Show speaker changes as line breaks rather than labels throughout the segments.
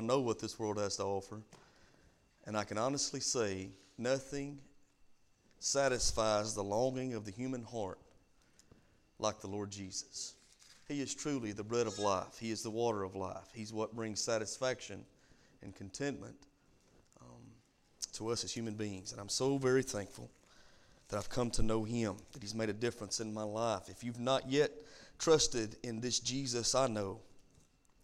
I know what this world has to offer. And I can honestly say, nothing satisfies the longing of the human heart like the Lord Jesus. He is truly the bread of life, He is the water of life. He's what brings satisfaction and contentment um, to us as human beings. And I'm so very thankful that I've come to know Him, that He's made a difference in my life. If you've not yet trusted in this Jesus I know,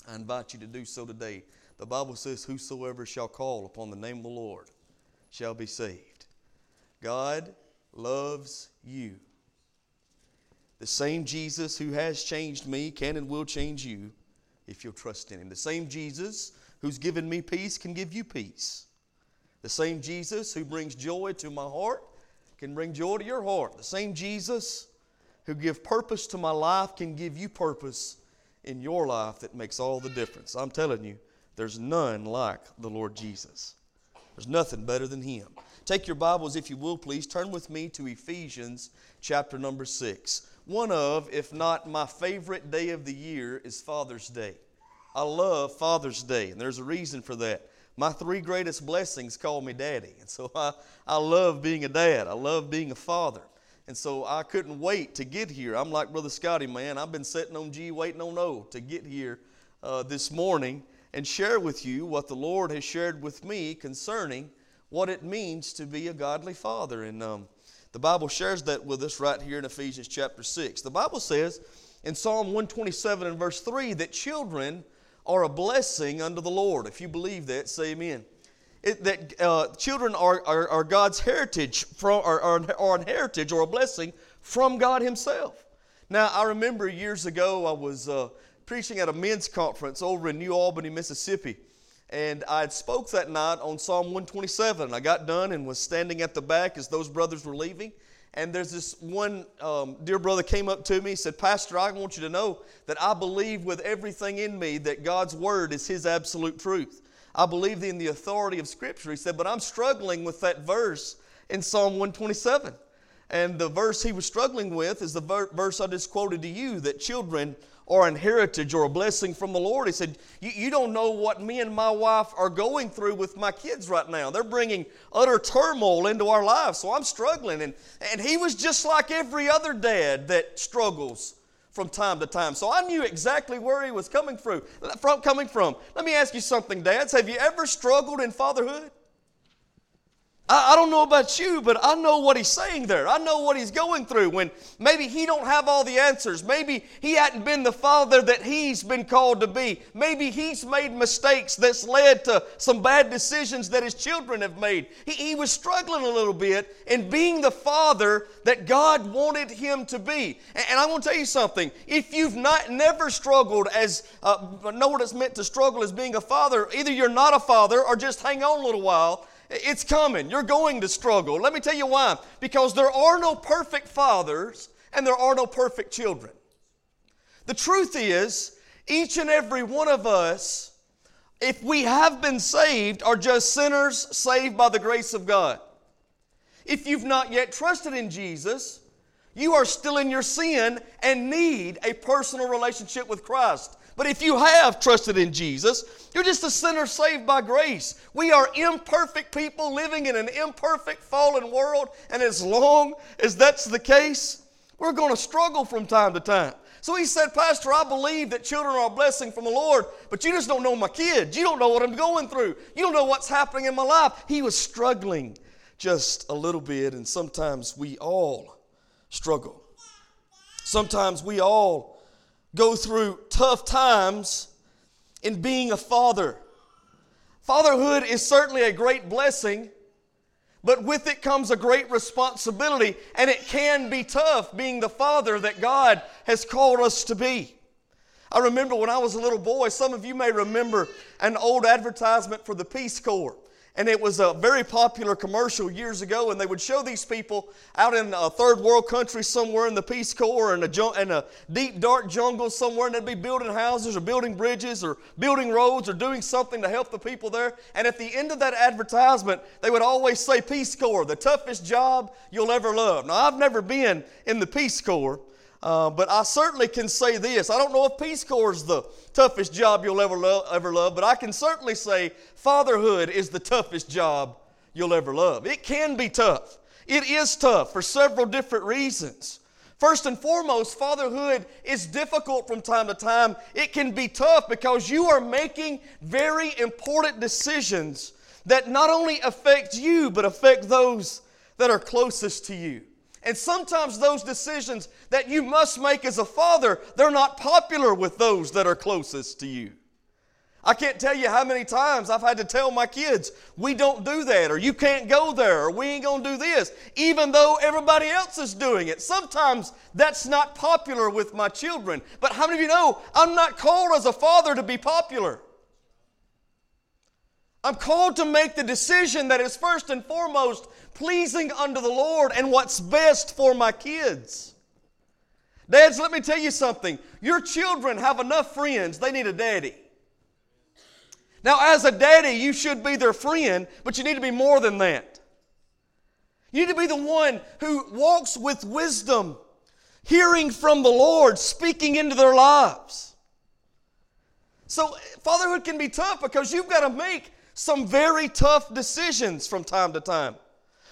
I invite you to do so today. The Bible says, Whosoever shall call upon the name of the Lord shall be saved. God loves you. The same Jesus who has changed me can and will change you if you'll trust in Him. The same Jesus who's given me peace can give you peace. The same Jesus who brings joy to my heart can bring joy to your heart. The same Jesus who gives purpose to my life can give you purpose in your life that makes all the difference. I'm telling you, there's none like the Lord Jesus. There's nothing better than Him. Take your Bibles, if you will, please. Turn with me to Ephesians chapter number 6. One of, if not my favorite day of the year, is Father's Day. I love Father's Day, and there's a reason for that. My three greatest blessings call me daddy. And so I, I love being a dad. I love being a father. And so I couldn't wait to get here. I'm like Brother Scotty, man. I've been sitting on G, waiting on O to get here uh, this morning and share with you what the Lord has shared with me concerning what it means to be a godly father. And um, the Bible shares that with us right here in Ephesians chapter 6. The Bible says in Psalm 127 and verse 3 that children are a blessing unto the Lord. If you believe that, say amen. It, that uh, children are, are, are, God's heritage, from, are, are, are an heritage or a blessing from God Himself. Now, I remember years ago I was uh, preaching at a men's conference over in New Albany, Mississippi. And I had spoke that night on Psalm 127. I got done and was standing at the back as those brothers were leaving. And there's this one um, dear brother came up to me, said, Pastor, I want you to know that I believe with everything in me that God's word is his absolute truth. I believe in the authority of Scripture. He said, but I'm struggling with that verse in Psalm 127. And the verse he was struggling with is the verse I just quoted to you that children or an heritage or a blessing from the Lord. He said, You don't know what me and my wife are going through with my kids right now. They're bringing utter turmoil into our lives, so I'm struggling. And, and he was just like every other dad that struggles from time to time. So I knew exactly where he was coming from. Coming from. Let me ask you something, dads. Have you ever struggled in fatherhood? I, I don't know about you, but I know what he's saying there. I know what he's going through when maybe he don't have all the answers. Maybe he hadn't been the father that he's been called to be. Maybe he's made mistakes that's led to some bad decisions that his children have made. He, he was struggling a little bit in being the father that God wanted him to be. And, and I want to tell you something. If you've not never struggled as uh, know what it's meant to struggle as being a father, either you're not a father or just hang on a little while it's coming. You're going to struggle. Let me tell you why. Because there are no perfect fathers and there are no perfect children. The truth is, each and every one of us, if we have been saved, are just sinners saved by the grace of God. If you've not yet trusted in Jesus, you are still in your sin and need a personal relationship with Christ. But if you have trusted in Jesus, you're just a sinner saved by grace. We are imperfect people living in an imperfect, fallen world, and as long as that's the case, we're going to struggle from time to time. So he said, Pastor, I believe that children are a blessing from the Lord, but you just don't know my kids. You don't know what I'm going through. You don't know what's happening in my life. He was struggling just a little bit, and sometimes we all struggle. Sometimes we all go through tough times in being a father. Fatherhood is certainly a great blessing, but with it comes a great responsibility, and it can be tough being the father that God has called us to be. I remember when I was a little boy, some of you may remember an old advertisement for the Peace Corps. And it was a very popular commercial years ago, and they would show these people out in a third world country somewhere in the Peace Corps in a, in a deep, dark jungle somewhere, and they'd be building houses or building bridges or building roads or doing something to help the people there. And at the end of that advertisement, they would always say, Peace Corps, the toughest job you'll ever love. Now, I've never been in the Peace Corps, Uh, but I certainly can say this. I don't know if Peace Corps is the toughest job you'll ever love, ever love, but I can certainly say fatherhood is the toughest job you'll ever love. It can be tough. It is tough for several different reasons. First and foremost, fatherhood is difficult from time to time. It can be tough because you are making very important decisions that not only affect you, but affect those that are closest to you. And sometimes those decisions that you must make as a father, they're not popular with those that are closest to you. I can't tell you how many times I've had to tell my kids, we don't do that, or you can't go there, or we ain't gonna do this, even though everybody else is doing it. Sometimes that's not popular with my children. But how many of you know I'm not called as a father to be popular? I'm called to make the decision that is first and foremost pleasing unto the Lord and what's best for my kids. Dads, let me tell you something. Your children have enough friends, they need a daddy. Now, as a daddy, you should be their friend, but you need to be more than that. You need to be the one who walks with wisdom, hearing from the Lord, speaking into their lives. So, fatherhood can be tough because you've got to make some very tough decisions from time to time.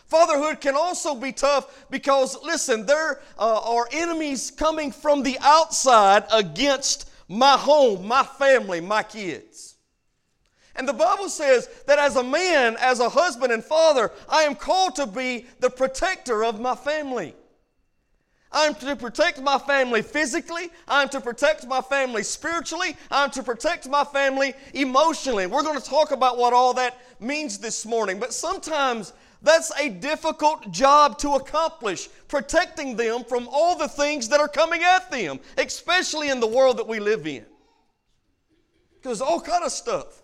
Fatherhood can also be tough because, listen, there uh, are enemies coming from the outside against my home, my family, my kids. And the Bible says that as a man, as a husband and father, I am called to be the protector of my family. I'm to protect my family physically. I'm to protect my family spiritually. I'm to protect my family emotionally. We're going to talk about what all that means this morning. But sometimes that's a difficult job to accomplish, protecting them from all the things that are coming at them, especially in the world that we live in. Because all kind of stuff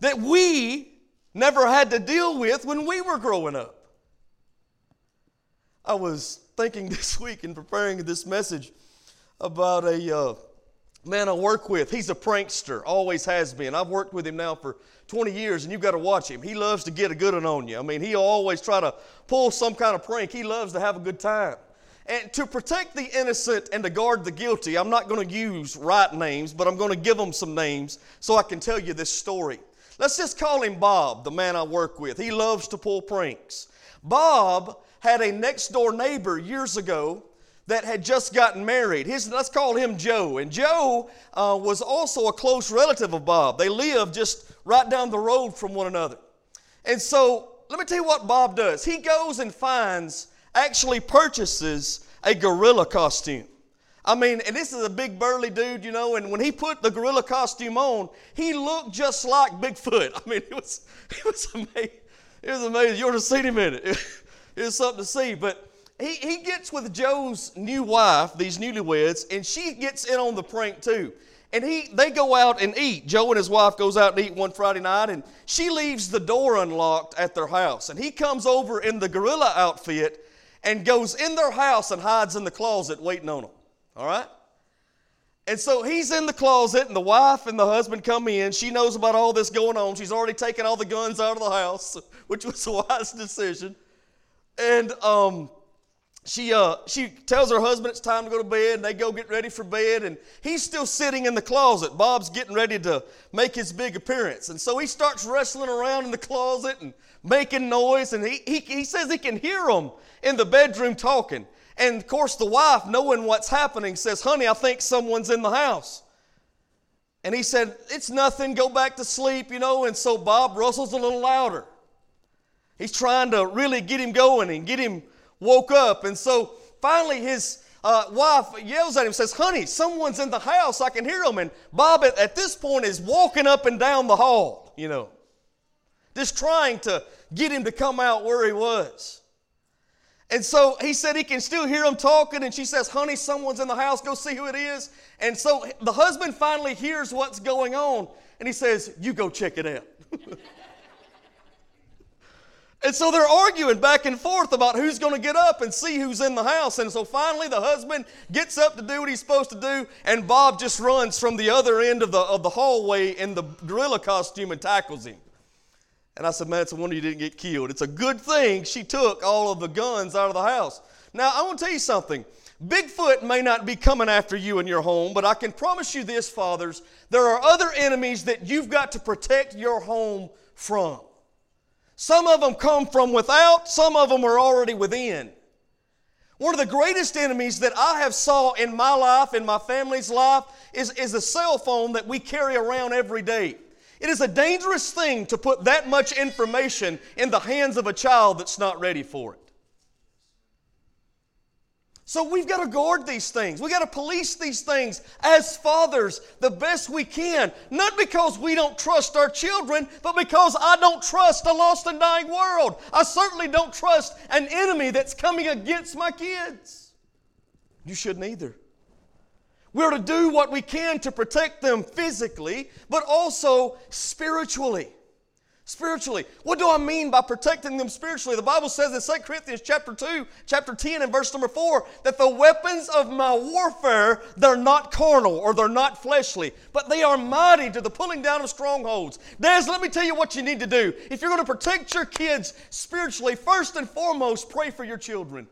that we never had to deal with when we were growing up. I was thinking this week in preparing this message about a uh, man I work with. He's a prankster, always has been. I've worked with him now for 20 years, and you've got to watch him. He loves to get a good one on you. I mean, he'll always try to pull some kind of prank. He loves to have a good time. And to protect the innocent and to guard the guilty, I'm not going to use right names, but I'm going to give them some names so I can tell you this story. Let's just call him Bob, the man I work with. He loves to pull pranks. Bob had a next door neighbor years ago that had just gotten married. His, let's call him Joe. And Joe uh, was also a close relative of Bob. They lived just right down the road from one another. And so, let me tell you what Bob does. He goes and finds, actually purchases a gorilla costume. I mean, and this is a big burly dude, you know, and when he put the gorilla costume on, he looked just like Bigfoot. I mean, it was, it was amazing. It was amazing. You ought to have seen him in it. it was something to see. But he, he gets with Joe's new wife, these newlyweds, and she gets in on the prank too. And he, they go out and eat. Joe and his wife goes out and eat one Friday night, and she leaves the door unlocked at their house. And he comes over in the gorilla outfit and goes in their house and hides in the closet waiting on them. All right? And so he's in the closet, and the wife and the husband come in. She knows about all this going on. She's already taken all the guns out of the house, which was a wise decision. And um, she, uh, she tells her husband it's time to go to bed, and they go get ready for bed, and he's still sitting in the closet. Bob's getting ready to make his big appearance. And so he starts wrestling around in the closet and making noise, and he, he, he says he can hear them in the bedroom talking. And of course, the wife, knowing what's happening, says, Honey, I think someone's in the house. And he said, It's nothing, go back to sleep, you know. And so Bob rustles a little louder. He's trying to really get him going and get him woke up. And so finally, his uh, wife yells at him, says, Honey, someone's in the house. I can hear them. And Bob, at, at this point, is walking up and down the hall, you know, just trying to get him to come out where he was. And so he said he can still hear them talking, and she says, Honey, someone's in the house, go see who it is. And so the husband finally hears what's going on, and he says, You go check it out. And so they're arguing back and forth about who's going to get up and see who's in the house. And so finally, the husband gets up to do what he's supposed to do, and Bob just runs from the other end of the, of the hallway in the gorilla costume and tackles him. And I said, Man, it's a wonder you didn't get killed. It's a good thing she took all of the guns out of the house. Now, I want to tell you something. Bigfoot may not be coming after you in your home, but I can promise you this, fathers, there are other enemies that you've got to protect your home from. Some of them come from without, some of them are already within. One of the greatest enemies that I have saw in my life, in my family's life, is, is a cell phone that we carry around every day. It is a dangerous thing to put that much information in the hands of a child that's not ready for it. So we've got to guard these things. We've got to police these things as fathers the best we can. Not because we don't trust our children, but because I don't trust a lost and dying world. I certainly don't trust an enemy that's coming against my kids. You shouldn't either. We're to do what we can to protect them physically, but also spiritually. Spiritually. What do I mean by protecting them spiritually? The Bible says in 2 Corinthians chapter 2, chapter 10 and verse number 4 that the weapons of my warfare, they're not carnal or they're not fleshly, but they are mighty to the pulling down of strongholds. Dads, let me tell you what you need to do. If you're going to protect your kids spiritually, first and foremost, pray for your children.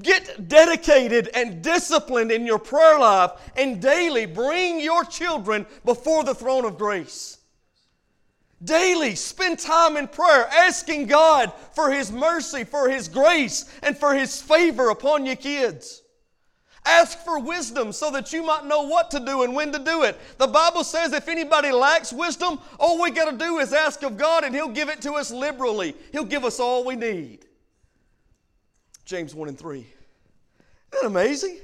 Get dedicated and disciplined in your prayer life and daily bring your children before the throne of grace. Daily spend time in prayer, asking God for His mercy, for His grace, and for His favor upon your kids. Ask for wisdom so that you might know what to do and when to do it. The Bible says if anybody lacks wisdom, all we got to do is ask of God and He'll give it to us liberally. He'll give us all we need. James 1 and 3. Isn't that amazing?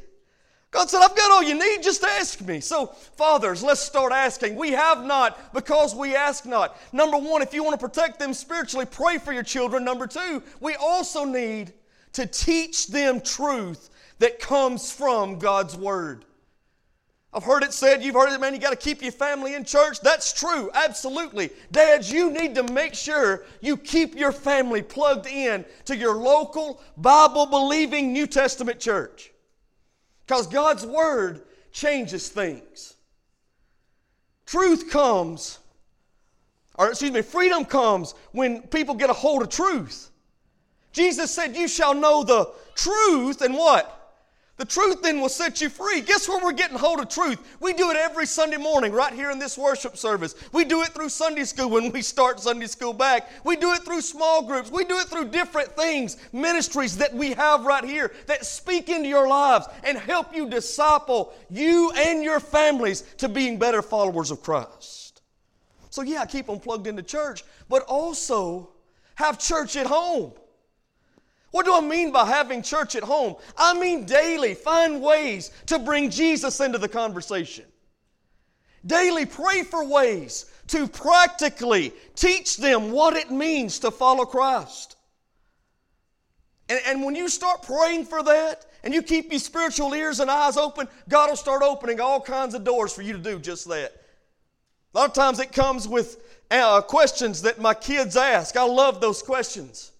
God said, I've got all you need, just ask me. So, fathers, let's start asking. We have not because we ask not. Number one, if you want to protect them spiritually, pray for your children. Number two, we also need to teach them truth that comes from God's Word. I've heard it said, you've heard it, man, you got to keep your family in church. That's true, absolutely. Dads, you need to make sure you keep your family plugged in to your local Bible believing New Testament church. Because God's Word changes things. Truth comes, or excuse me, freedom comes when people get a hold of truth. Jesus said, You shall know the truth, and what? The truth then will set you free. Guess where we're getting hold of truth? We do it every Sunday morning right here in this worship service. We do it through Sunday school when we start Sunday school back. We do it through small groups. We do it through different things, ministries that we have right here that speak into your lives and help you disciple you and your families to being better followers of Christ. So, yeah, keep them plugged into church, but also have church at home. What do I mean by having church at home? I mean daily find ways to bring Jesus into the conversation. Daily pray for ways to practically teach them what it means to follow Christ. And, and when you start praying for that and you keep your spiritual ears and eyes open, God will start opening all kinds of doors for you to do just that. A lot of times it comes with uh, questions that my kids ask. I love those questions.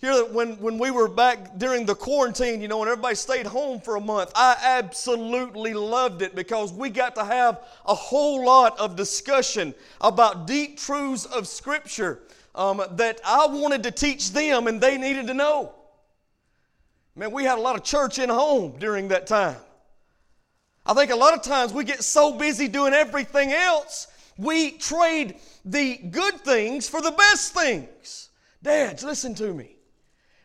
Here, when, when we were back during the quarantine, you know, when everybody stayed home for a month, I absolutely loved it because we got to have a whole lot of discussion about deep truths of Scripture um, that I wanted to teach them and they needed to know. Man, we had a lot of church in home during that time. I think a lot of times we get so busy doing everything else, we trade the good things for the best things. Dads, listen to me.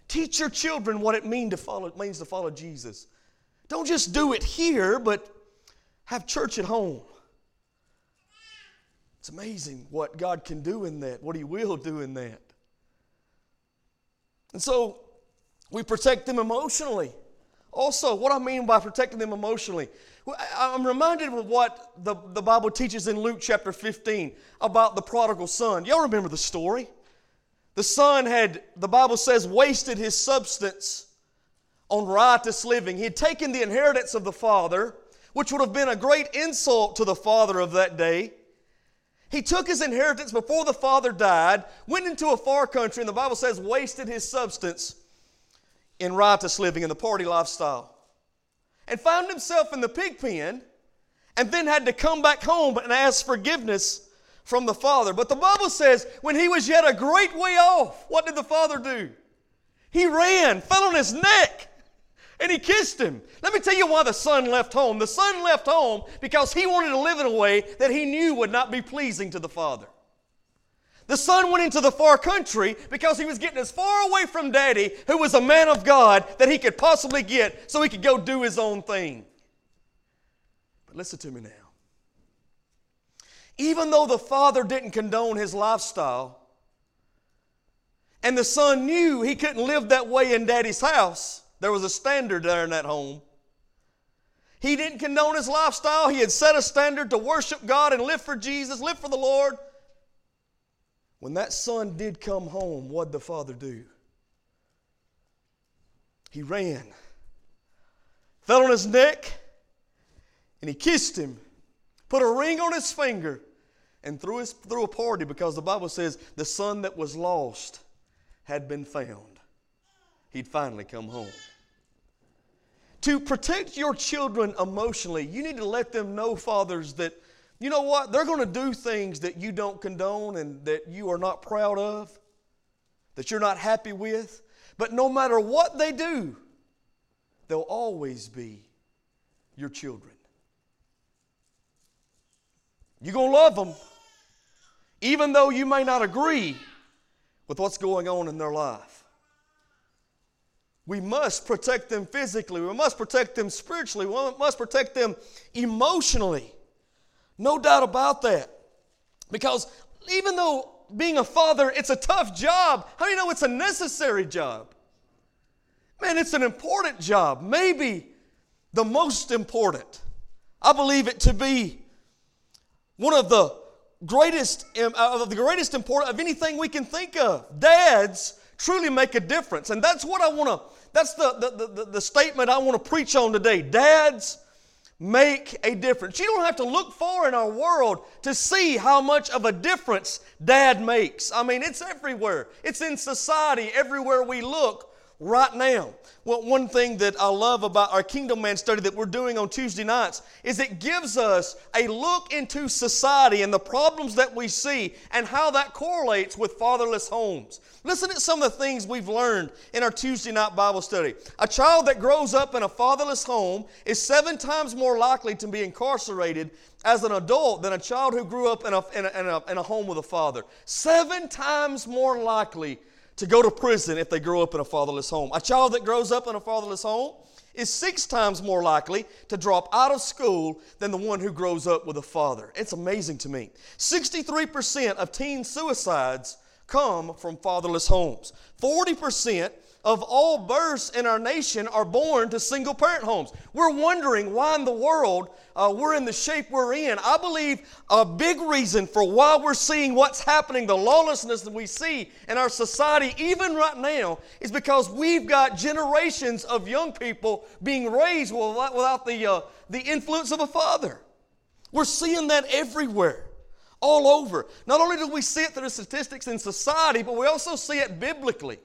Teach your children what it mean to follow, means to follow Jesus. Don't just do it here, but have church at home. It's amazing what God can do in that, what He will do in that. And so we protect them emotionally. Also, what I mean by protecting them emotionally, I'm reminded of what the, the Bible teaches in Luke chapter 15 about the prodigal son. Y'all remember the story? The son had, the Bible says, wasted his substance on riotous living. He had taken the inheritance of the father, which would have been a great insult to the father of that day. He took his inheritance before the father died, went into a far country, and the Bible says, wasted his substance in riotous living, in the party lifestyle, and found himself in the pig pen, and then had to come back home and ask forgiveness from the Father. But the Bible says, when he was yet a great way off, what did the Father do? He ran, fell on his neck, and he kissed him. Let me tell you why the son left home. The son left home because he wanted to live in a way that he knew would not be pleasing to the father. The son went into the far country because he was getting as far away from daddy, who was a man of God, that he could possibly get so he could go do his own thing. But listen to me now. Even though the father didn't condone his lifestyle, and the son knew he couldn't live that way in daddy's house, there was a standard there in that home. He didn't condone his lifestyle. He had set a standard to worship God and live for Jesus, live for the Lord. When that son did come home, what'd the father do? He ran, fell on his neck, and he kissed him, put a ring on his finger, and threw, his, a party because the Bible says the son that was lost had been found. He'd finally come home. To protect your children emotionally, you need to let them know, fathers, that you know what? They're going to do things that you don't condone and that you are not proud of, that you're not happy with. But no matter what they do, they'll always be your children. You're going to love them, even though you may not agree with what's going on in their life. We must protect them physically, we must protect them spiritually, we must protect them emotionally. No doubt about that. Because even though being a father, it's a tough job, how do you know it's a necessary job? Man, it's an important job, maybe the most important. I believe it to be one of the greatest uh, of the greatest important of anything we can think of. Dads truly make a difference, and that's what I want to. That's the, the, the, the statement I want to preach on today. Dads make a difference. You don't have to look far in our world to see how much of a difference dad makes. I mean, it's everywhere, it's in society, everywhere we look right now. Well, one thing that I love about our Kingdom Man study that we're doing on Tuesday nights is it gives us a look into society and the problems that we see and how that correlates with fatherless homes. Listen to some of the things we've learned in our Tuesday night Bible study. A child that grows up in a fatherless home is seven times more likely to be incarcerated as an adult than a child who grew up in a, in a, in a, in a home with a father. Seven times more likely to go to prison if they grow up in a fatherless home. A child that grows up in a fatherless home is six times more likely to drop out of school than the one who grows up with a father. It's amazing to me. 63% of teen suicides come from fatherless homes. 40% of all births in our nation are born to single parent homes. We're wondering why in the world uh, we're in the shape we're in. I believe a big reason for why we're seeing what's happening, the lawlessness that we see in our society, even right now, is because we've got generations of young people being raised without the, uh, the influence of a father. We're seeing that everywhere all over. Not only do we see it through the statistics in society, but we also see it biblically.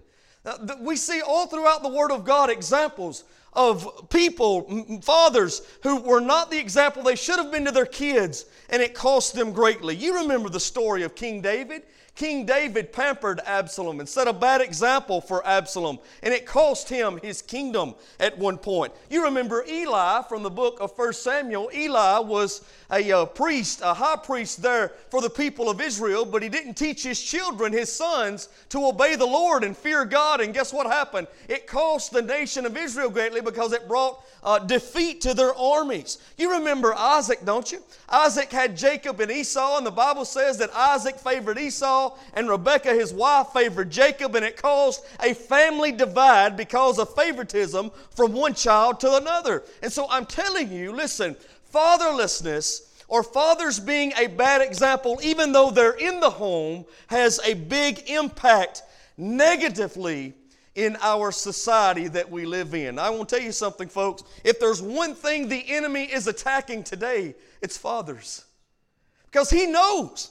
Uh, we see all throughout the Word of God examples of people, fathers, who were not the example they should have been to their kids, and it cost them greatly. You remember the story of King David. King David pampered Absalom and set a bad example for Absalom, and it cost him his kingdom at one point. You remember Eli from the book of 1 Samuel. Eli was a uh, priest, a high priest there for the people of Israel, but he didn't teach his children, his sons, to obey the Lord and fear God. And guess what happened? It cost the nation of Israel greatly because it brought uh, defeat to their armies. You remember Isaac, don't you? Isaac had Jacob and Esau, and the Bible says that Isaac favored Esau and Rebekah, his wife, favored Jacob, and it caused a family divide because of favoritism from one child to another. And so I'm telling you, listen, fatherlessness or fathers being a bad example, even though they're in the home, has a big impact negatively in our society that we live in. I want to tell you something, folks. If there's one thing the enemy is attacking today, it's fathers. Because he knows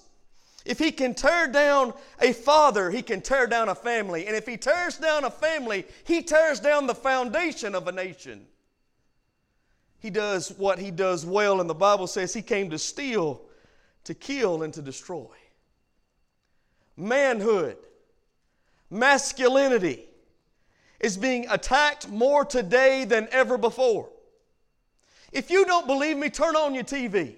if he can tear down a father, he can tear down a family. And if he tears down a family, he tears down the foundation of a nation. He does what he does well, and the Bible says he came to steal, to kill, and to destroy. Manhood, masculinity, is being attacked more today than ever before. If you don't believe me, turn on your TV.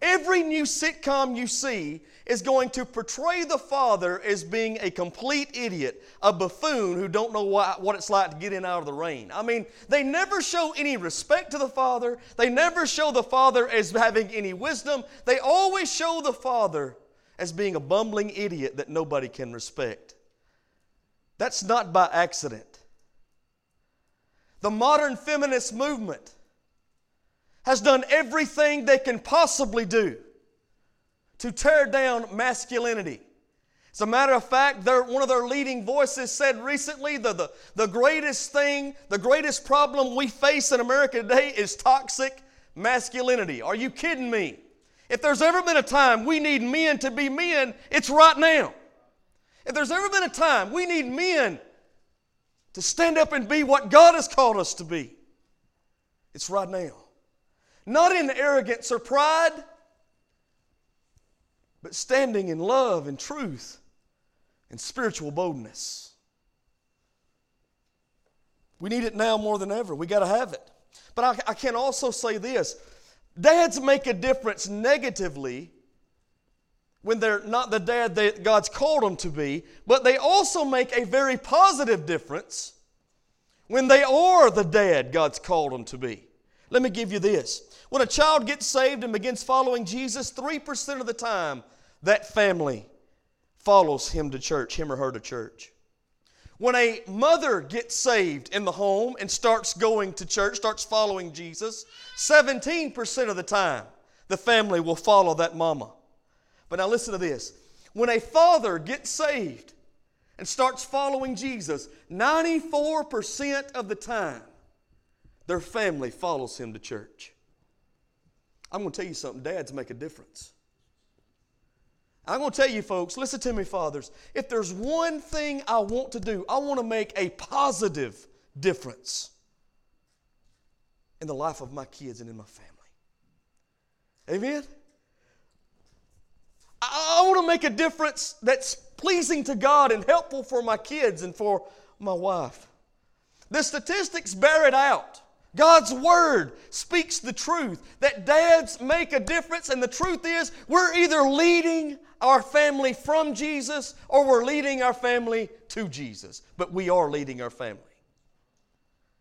Every new sitcom you see is going to portray the father as being a complete idiot, a buffoon who don't know what, what it's like to get in out of the rain. I mean, they never show any respect to the father. They never show the father as having any wisdom. They always show the father as being a bumbling idiot that nobody can respect. That's not by accident. The modern feminist movement has done everything they can possibly do to tear down masculinity. As a matter of fact, one of their leading voices said recently the, the, the greatest thing, the greatest problem we face in America today is toxic masculinity. Are you kidding me? If there's ever been a time we need men to be men, it's right now. If there's ever been a time we need men to stand up and be what God has called us to be, it's right now. Not in arrogance or pride, but standing in love and truth and spiritual boldness. We need it now more than ever. We got to have it. But I, I, can also say this dads make a difference negatively when they're not the dad that God's called them to be, but they also make a very positive difference when they are the dad God's called them to be. Let me give you this. When a child gets saved and begins following Jesus, 3% of the time that family follows him to church, him or her to church. When a mother gets saved in the home and starts going to church, starts following Jesus, 17% of the time the family will follow that mama. But now listen to this. When a father gets saved and starts following Jesus, 94% of the time their family follows him to church. I'm going to tell you something dads make a difference. I'm going to tell you, folks, listen to me, fathers. If there's one thing I want to do, I want to make a positive difference in the life of my kids and in my family. Amen? I, I want to make a difference that's pleasing to God and helpful for my kids and for my wife. The statistics bear it out. God's Word speaks the truth that dads make a difference, and the truth is, we're either leading our family from Jesus or we're leading our family to Jesus. But we are leading our family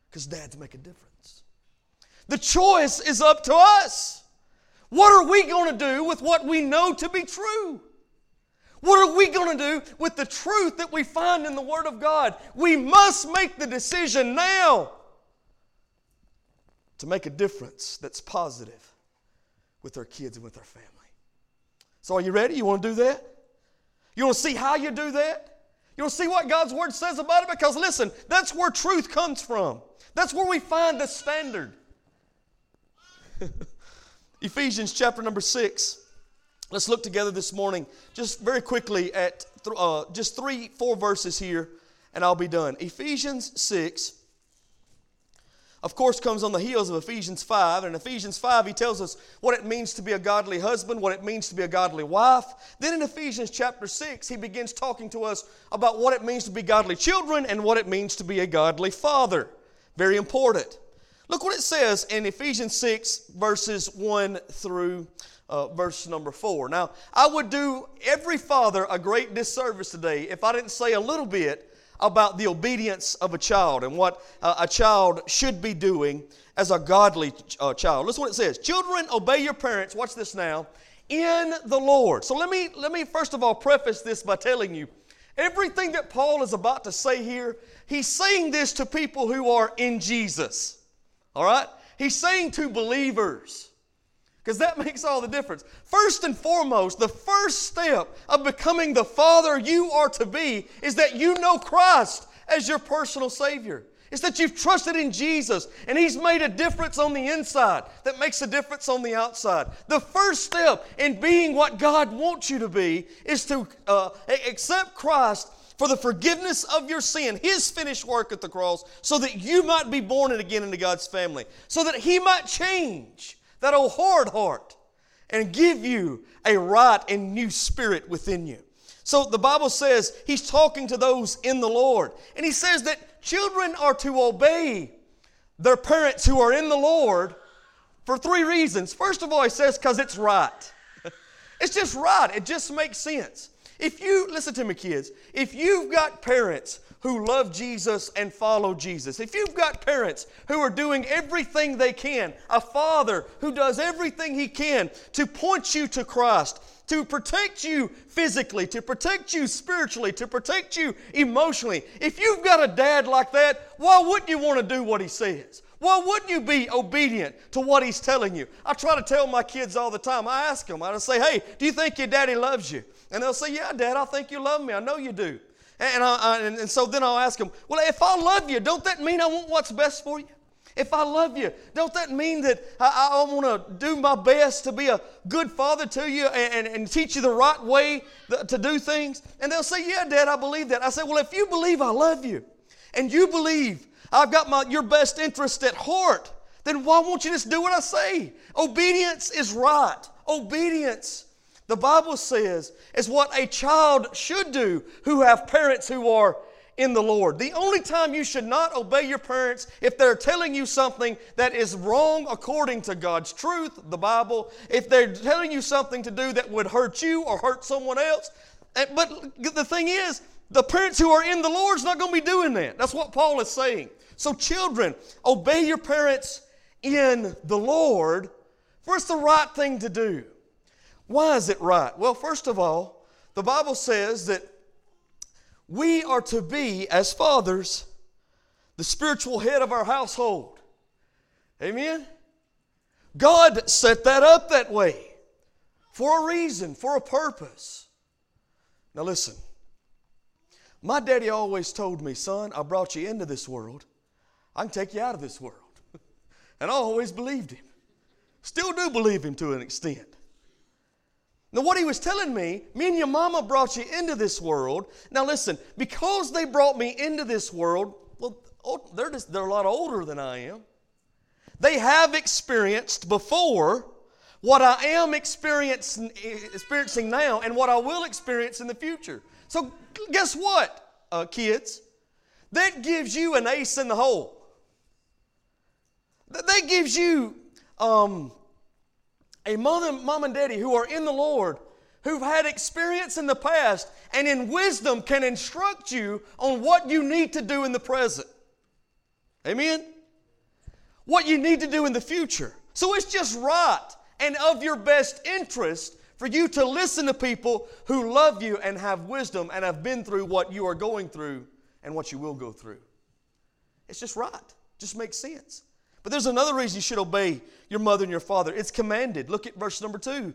because dads make a difference. The choice is up to us. What are we going to do with what we know to be true? What are we going to do with the truth that we find in the Word of God? We must make the decision now to make a difference that's positive with our kids and with our family. So, are you ready? You want to do that? You want to see how you do that? You want to see what God's Word says about it? Because listen, that's where truth comes from. That's where we find the standard. Ephesians chapter number 6. Let's look together this morning, just very quickly at th- uh, just three, four verses here, and I'll be done. Ephesians 6 of course, comes on the heels of Ephesians 5. And in Ephesians 5, he tells us what it means to be a godly husband, what it means to be a godly wife. Then in Ephesians chapter 6, he begins talking to us about what it means to be godly children and what it means to be a godly father. Very important. Look what it says in Ephesians 6, verses 1 through uh, verse number 4. Now, I would do every father a great disservice today if I didn't say a little bit about the obedience of a child and what uh, a child should be doing as a godly uh, child. Listen what it says. Children, obey your parents. Watch this now. In the Lord. So let me let me first of all preface this by telling you everything that Paul is about to say here, he's saying this to people who are in Jesus. All right? He's saying to believers. Because that makes all the difference. First and foremost, the first step of becoming the father you are to be is that you know Christ as your personal Savior. It's that you've trusted in Jesus and He's made a difference on the inside that makes a difference on the outside. The first step in being what God wants you to be is to uh, accept Christ for the forgiveness of your sin, His finished work at the cross, so that you might be born again into God's family, so that He might change that old hard heart, and give you a right and new spirit within you. So the Bible says he's talking to those in the Lord. And he says that children are to obey their parents who are in the Lord for three reasons. First of all, he says, because it's right. it's just right, it just makes sense. If you, listen to me, kids, if you've got parents who love Jesus and follow Jesus, if you've got parents who are doing everything they can, a father who does everything he can to point you to Christ, to protect you physically, to protect you spiritually, to protect you emotionally. If you've got a dad like that, why wouldn't you want to do what he says? Why wouldn't you be obedient to what he's telling you? I try to tell my kids all the time. I ask them, I say, hey, do you think your daddy loves you? And they'll say, yeah, dad, I think you love me. I know you do. And, I, I, and, so then I'll ask them, well, if I love you, don't that mean I want what's best for you? If I love you, don't that mean that I, I want to do my best to be a good father to you and, and, and teach you the right way to do things? And they'll say, Yeah, Dad, I believe that. I say, Well, if you believe I love you and you believe I've got my, your best interest at heart, then why won't you just do what I say? Obedience is right. Obedience, the Bible says, is what a child should do who have parents who are in the Lord. The only time you should not obey your parents if they're telling you something that is wrong according to God's truth, the Bible, if they're telling you something to do that would hurt you or hurt someone else. But the thing is, the parents who are in the Lord's not going to be doing that. That's what Paul is saying. So, children, obey your parents in the Lord, for it's the right thing to do. Why is it right? Well, first of all, the Bible says that we are to be, as fathers, the spiritual head of our household. Amen? God set that up that way for a reason, for a purpose. Now, listen. My daddy always told me, son, I brought you into this world. I can take you out of this world. and I always believed him. Still do believe him to an extent. Now, what he was telling me, me and your mama brought you into this world. Now, listen, because they brought me into this world, well, oh, they're, just, they're a lot older than I am. They have experienced before what I am experiencing, experiencing now and what I will experience in the future. So, guess what, uh, kids? That gives you an ace in the hole. That gives you um, a mom, mom and daddy who are in the Lord, who've had experience in the past, and in wisdom can instruct you on what you need to do in the present. Amen? What you need to do in the future. So it's just right and of your best interest for you to listen to people who love you and have wisdom and have been through what you are going through and what you will go through. It's just right. Just makes sense. But there's another reason you should obey your mother and your father. It's commanded. Look at verse number two.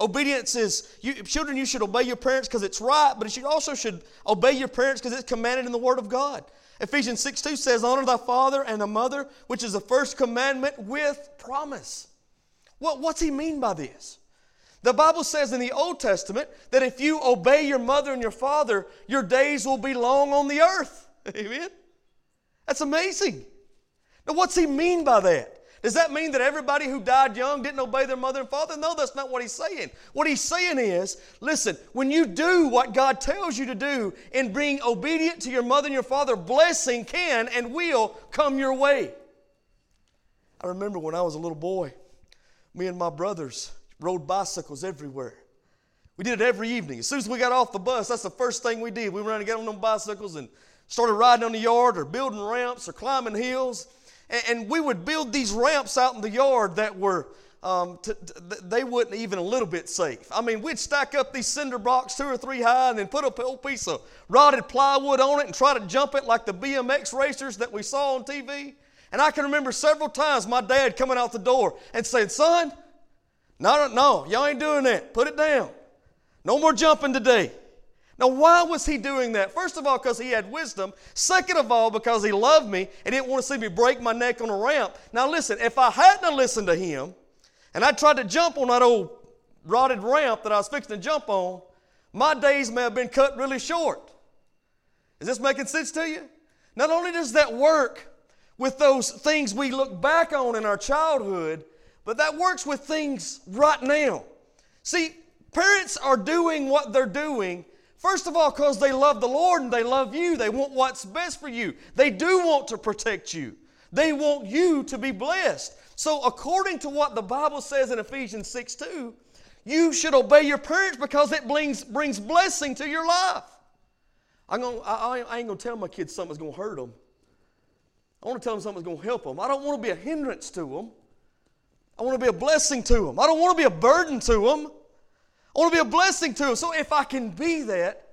Obedience is, you, children, you should obey your parents because it's right, but you also should obey your parents because it's commanded in the Word of God. Ephesians 6 2 says, Honor thy father and the mother, which is the first commandment with promise. What, what's he mean by this? The Bible says in the Old Testament that if you obey your mother and your father, your days will be long on the earth. Amen? That's amazing. Now, what's he mean by that? Does that mean that everybody who died young didn't obey their mother and father? No, that's not what he's saying. What he's saying is listen, when you do what God tells you to do in being obedient to your mother and your father, blessing can and will come your way. I remember when I was a little boy, me and my brothers rode bicycles everywhere. We did it every evening. As soon as we got off the bus, that's the first thing we did. We ran and got on them bicycles and started riding on the yard or building ramps or climbing hills and, we would build these ramps out in the yard that were um, to, to, they wouldn't even a little bit safe. I mean, we'd stack up these cinder blocks two or three high and then put a whole piece of rotted plywood on it and try to jump it like the BMX racers that we saw on TV. And I can remember several times my dad coming out the door and saying, Son, no, no, no, y'all ain't doing that. Put it down. No more jumping today. Now, why was he doing that? First of all, because he had wisdom. Second of all, because he loved me and didn't want to see me break my neck on a ramp. Now, listen, if I hadn't listened to him and I tried to jump on that old rotted ramp that I was fixing to jump on, my days may have been cut really short. Is this making sense to you? Not only does that work with those things we look back on in our childhood, but that works with things right now. See, parents are doing what they're doing First of all, because they love the Lord and they love you. They want what's best for you. They do want to protect you. They want you to be blessed. So, according to what the Bible says in Ephesians 6 2, you should obey your parents because it brings, brings blessing to your life. I'm gonna, I, I ain't going to tell my kids something's going to hurt them. I want to tell them something's going to help them. I don't want to be a hindrance to them. I want to be a blessing to them. I don't want to be a burden to them. I want to be a blessing to them. So if I can be that,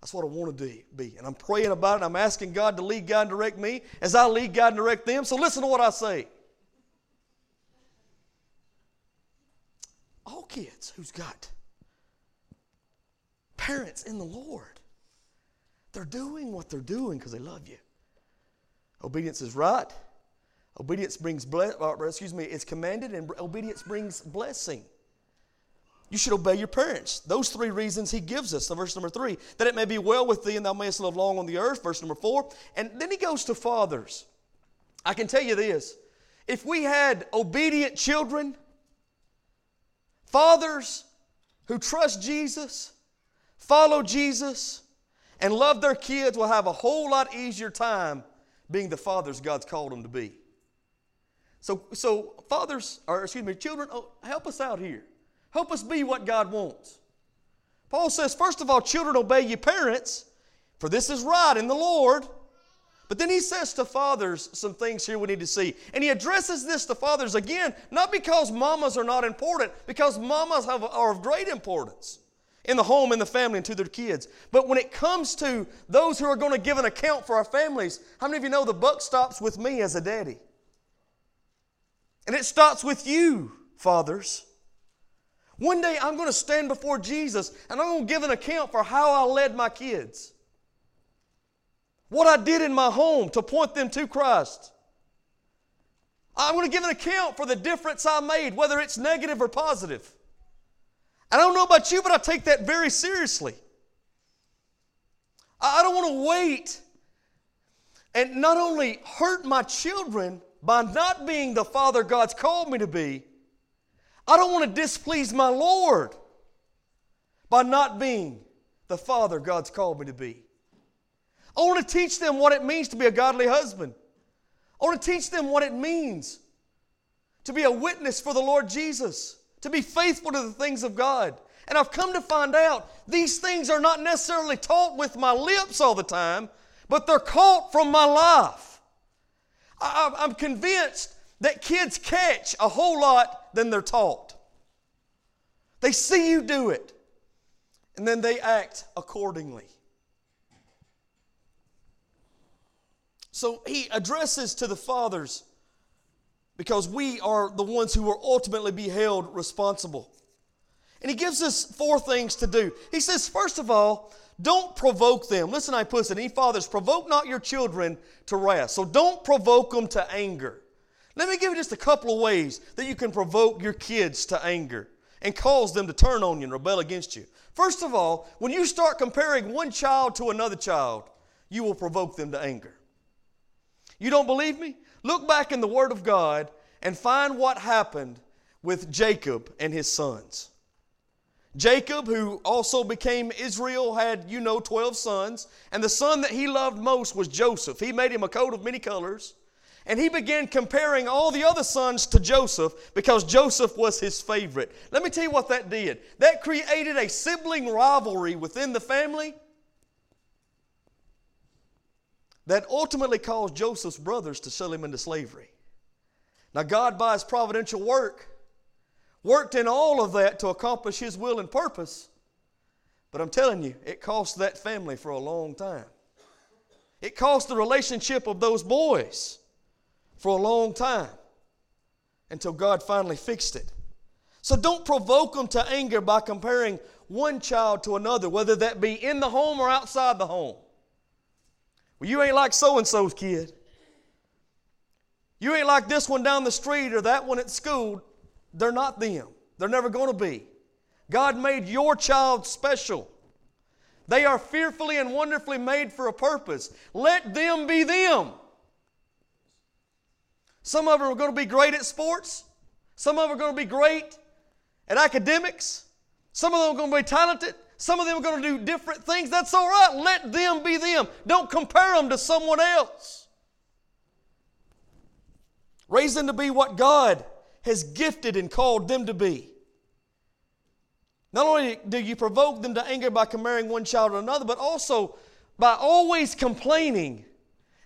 that's what I want to be. And I'm praying about it. I'm asking God to lead, God, and direct me as I lead, God, and direct them. So listen to what I say. All kids who's got parents in the Lord, they're doing what they're doing because they love you. Obedience is right. Obedience brings bless, uh, excuse me, it's commanded, and obedience brings blessing. You should obey your parents. Those three reasons he gives us. So verse number three, that it may be well with thee and thou mayest live long on the earth. Verse number four. And then he goes to fathers. I can tell you this. If we had obedient children, fathers who trust Jesus, follow Jesus, and love their kids will have a whole lot easier time being the fathers God's called them to be. So, so fathers, or excuse me, children, oh, help us out here. Help us be what God wants. Paul says, first of all, children, obey your parents, for this is right in the Lord. But then he says to fathers some things here we need to see. And he addresses this to fathers again, not because mamas are not important, because mamas have, are of great importance in the home, in the family, and to their kids. But when it comes to those who are going to give an account for our families, how many of you know the buck stops with me as a daddy? And it starts with you, fathers. One day I'm going to stand before Jesus and I'm going to give an account for how I led my kids. What I did in my home to point them to Christ. I'm going to give an account for the difference I made, whether it's negative or positive. I don't know about you, but I take that very seriously. I don't want to wait and not only hurt my children by not being the father God's called me to be, I don't want to displease my Lord by not being the father God's called me to be. I want to teach them what it means to be a godly husband. I want to teach them what it means to be a witness for the Lord Jesus, to be faithful to the things of God. And I've come to find out these things are not necessarily taught with my lips all the time, but they're caught from my life. I'm convinced that kids catch a whole lot than they're taught. They see you do it, and then they act accordingly. So he addresses to the fathers because we are the ones who will ultimately be held responsible. And he gives us four things to do. He says, first of all, don't provoke them. Listen, I put it, any fathers, provoke not your children to wrath. So don't provoke them to anger. Let me give you just a couple of ways that you can provoke your kids to anger and cause them to turn on you and rebel against you. First of all, when you start comparing one child to another child, you will provoke them to anger. You don't believe me? Look back in the Word of God and find what happened with Jacob and his sons. Jacob, who also became Israel, had, you know, 12 sons, and the son that he loved most was Joseph. He made him a coat of many colors. And he began comparing all the other sons to Joseph because Joseph was his favorite. Let me tell you what that did. That created a sibling rivalry within the family that ultimately caused Joseph's brothers to sell him into slavery. Now, God, by his providential work, worked in all of that to accomplish his will and purpose. But I'm telling you, it cost that family for a long time. It cost the relationship of those boys for a long time until God finally fixed it. So don't provoke them to anger by comparing one child to another, whether that be in the home or outside the home. Well, you ain't like so and so's kid. You ain't like this one down the street or that one at school. They're not them. They're never going to be. God made your child special. They are fearfully and wonderfully made for a purpose. Let them be them. Some of them are going to be great at sports. Some of them are going to be great at academics. Some of them are going to be talented. Some of them are going to do different things. That's all right. Let them be them. Don't compare them to someone else. Raise them to be what God has gifted and called them to be. Not only do you provoke them to anger by comparing one child to another, but also by always complaining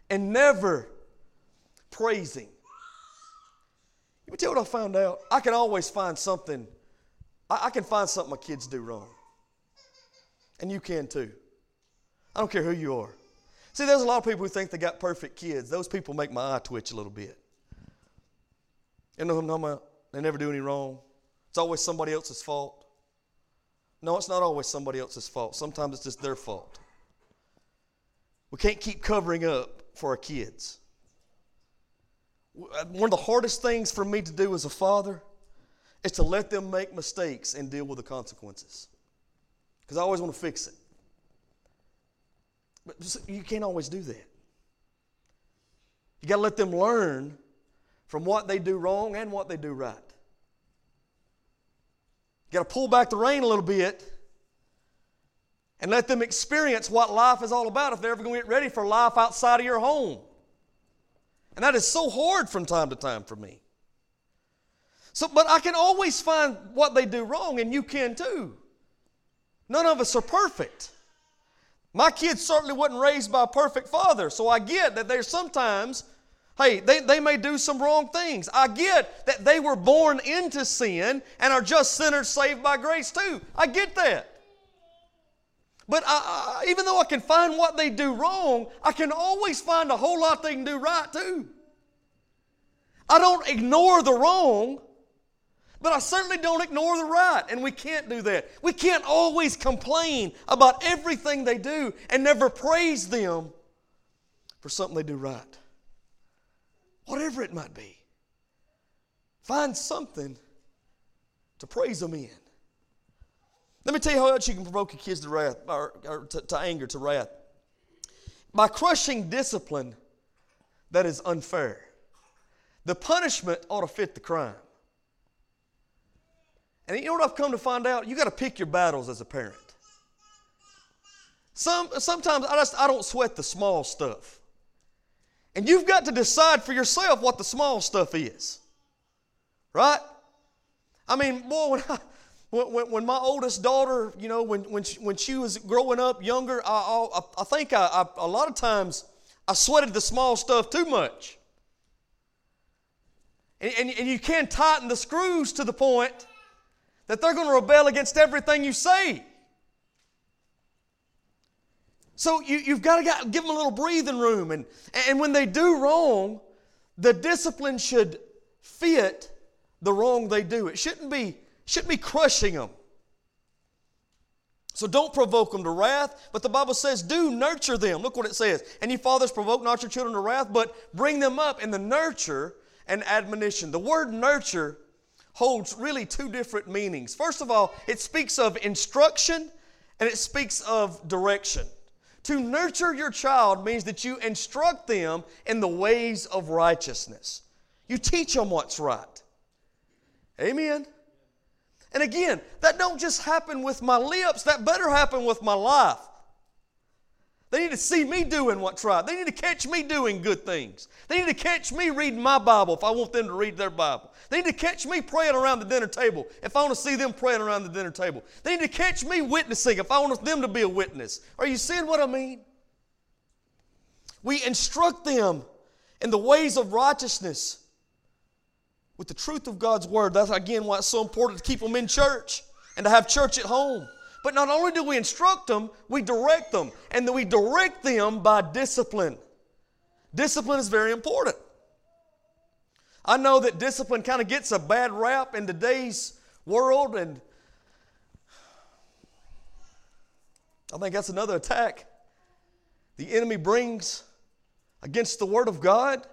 and never praising. Let me tell you what I found out. I can always find something, I, I can find something my kids do wrong. And you can too. I don't care who you are. See, there's a lot of people who think they got perfect kids. Those people make my eye twitch a little bit. You know what I'm talking about? They never do any wrong. It's always somebody else's fault. No, it's not always somebody else's fault. Sometimes it's just their fault. We can't keep covering up for our kids. One of the hardest things for me to do as a father is to let them make mistakes and deal with the consequences. Because I always want to fix it. But you can't always do that. You got to let them learn from what they do wrong and what they do right. You got to pull back the rein a little bit and let them experience what life is all about if they're ever going to get ready for life outside of your home. And that is so hard from time to time for me. So, but I can always find what they do wrong, and you can too. None of us are perfect. My kids certainly wasn't raised by a perfect father, so I get that there's sometimes Hey, they, they may do some wrong things. I get that they were born into sin and are just sinners saved by grace too. I get that. But I, I, even though I can find what they do wrong, I can always find a whole lot they can do right too. I don't ignore the wrong, but I certainly don't ignore the right, and we can't do that. We can't always complain about everything they do and never praise them for something they do right whatever it might be. Find something to praise them in. Let me tell you how else you can provoke your kids to wrath or, or to, to anger, to wrath. By crushing discipline that is unfair. The punishment ought to fit the crime. And you know what I've come to find out? You got to pick your battles as a parent. Some, sometimes I just I don't sweat the small stuff. And you've got to decide for yourself what the small stuff is. Right? I mean, boy, when, I, when, when, my oldest daughter, you know, when, when, she, when she was growing up younger, I, I, I think I, I, a lot of times I sweated the small stuff too much. And, and, and you can't tighten the screws to the point that they're going to rebel against everything you say. So you, you've got to give them a little breathing room. And, and when they do wrong, the discipline should fit the wrong they do. It shouldn't be, shouldn't be crushing them. So don't provoke them to wrath, but the Bible says, do nurture them. Look what it says. And you fathers provoke not your children to wrath, but bring them up in the nurture and admonition. The word nurture holds really two different meanings. First of all, it speaks of instruction and it speaks of direction. To nurture your child means that you instruct them in the ways of righteousness. You teach them what's right. Amen. And again, that don't just happen with my lips, that better happen with my life. They need to see me doing what's right. They need to catch me doing good things. They need to catch me reading my Bible if I want them to read their Bible. They need to catch me praying around the dinner table if I want to see them praying around the dinner table. They need to catch me witnessing if I want them to be a witness. Are you seeing what I mean? We instruct them in the ways of righteousness with the truth of God's Word. That's again why it's so important to keep them in church and to have church at home. But not only do we instruct them, we direct them. And then we direct them by discipline. Discipline is very important. I know that discipline kind of gets a bad rap in today's world, and I think that's another attack the enemy brings against the Word of God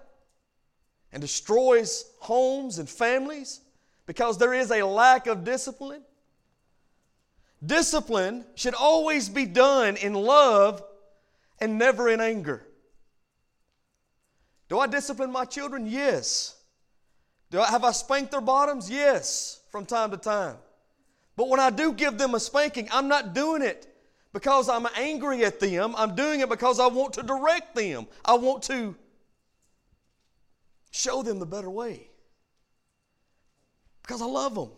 and destroys homes and families because there is a lack of discipline. Discipline should always be done in love and never in anger. Do I discipline my children? Yes. Do I, have I spanked their bottoms? Yes, from time to time. But when I do give them a spanking, I'm not doing it because I'm angry at them. I'm doing it because I want to direct them. I want to show them the better way because I love them.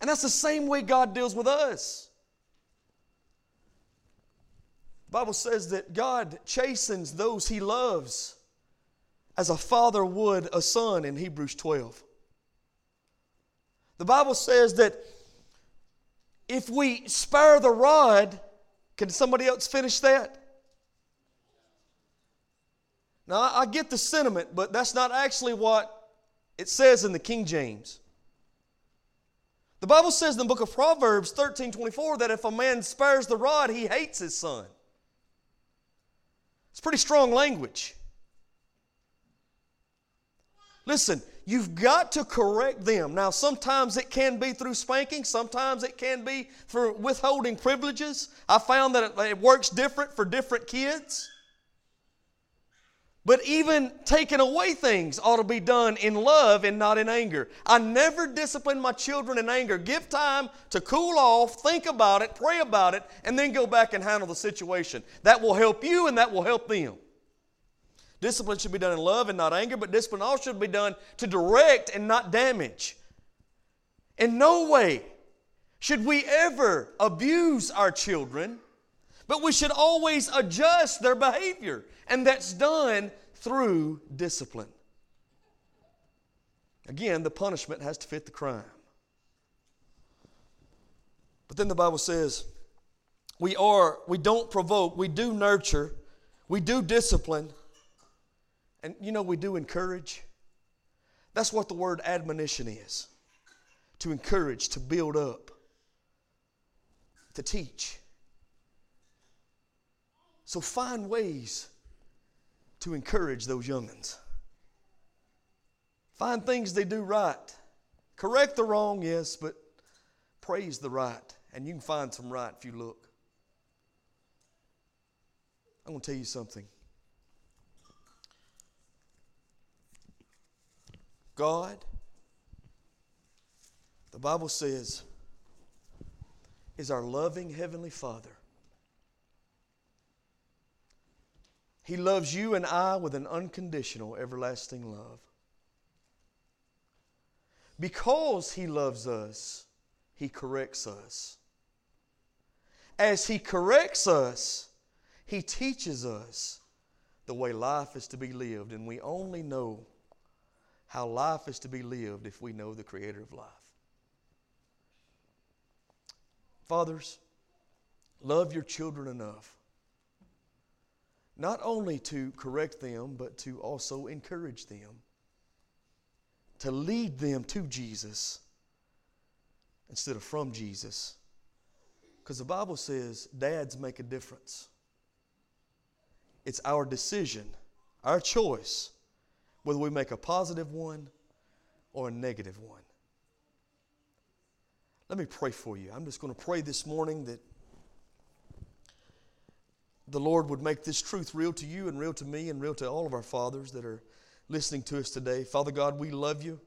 And that's the same way God deals with us. The Bible says that God chastens those he loves as a father would a son in Hebrews 12. The Bible says that if we spare the rod, can somebody else finish that? Now, I get the sentiment, but that's not actually what it says in the King James. The Bible says in the book of Proverbs 13 24 that if a man spares the rod, he hates his son. It's pretty strong language. Listen, you've got to correct them. Now, sometimes it can be through spanking, sometimes it can be for withholding privileges. I found that it works different for different kids. But even taking away things ought to be done in love and not in anger. I never discipline my children in anger. Give time to cool off, think about it, pray about it, and then go back and handle the situation. That will help you and that will help them. Discipline should be done in love and not anger, but discipline also should be done to direct and not damage. In no way should we ever abuse our children, but we should always adjust their behavior, and that's done through discipline. Again, the punishment has to fit the crime. But then the Bible says, we are, we don't provoke, we do nurture, we do discipline, and you know, we do encourage. That's what the word admonition is to encourage, to build up, to teach. So find ways to encourage those youngins. Find things they do right. Correct the wrong, yes, but praise the right. And you can find some right if you look. I'm going to tell you something. God, the Bible says, is our loving Heavenly Father. He loves you and I with an unconditional, everlasting love. Because He loves us, He corrects us. As He corrects us, He teaches us the way life is to be lived, and we only know how life is to be lived if we know the Creator of life. Fathers, love your children enough not only to correct them, but to also encourage them, to lead them to Jesus instead of from Jesus. Because the Bible says dads make a difference. It's our decision, our choice whether we make a positive one or a negative one. Let me pray for you. I'm just going to pray this morning that the Lord would make this truth real to you and real to me and real to all of our fathers that are listening to us today. Father God, we love you.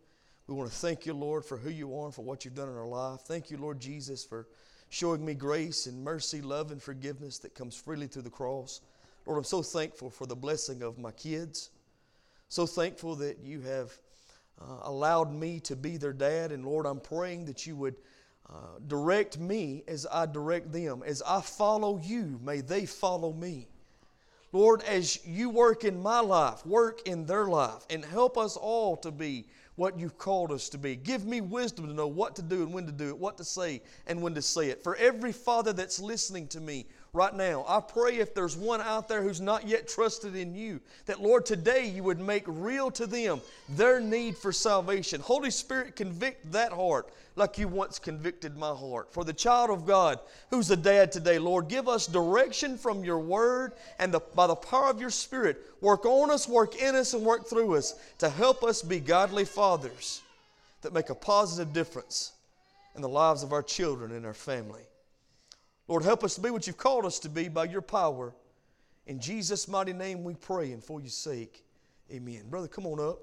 We want to thank you, Lord, for who you are and for what you've done in our life. Thank you, Lord Jesus, for showing me grace and mercy, love, and forgiveness that comes freely through the cross. Lord, I'm so thankful for the blessing of my kids. So thankful that you have uh, allowed me to be their dad. And Lord, I'm praying that you would uh, direct me as I direct them. As I follow you, may they follow me. Lord, as you work in my life, work in their life, and help us all to be what you've called us to be. Give me wisdom to know what to do and when to do it, what to say and when to say it. For every father that's listening to me, right now. I pray if there's one out there who's not yet trusted in you, that Lord, today you would make real to them their need for salvation. Holy Spirit, convict that heart like you once convicted my heart. For the child of God who's a dad today, Lord, give us direction from your word and the, by the power of your Spirit, work on us, work in us, and work through us to help us be godly fathers that make a positive difference in the lives of our children and our family. Lord, help us to be what you've called us to be by your power. In Jesus' mighty name we pray and for your sake. Amen. Brother, come on up.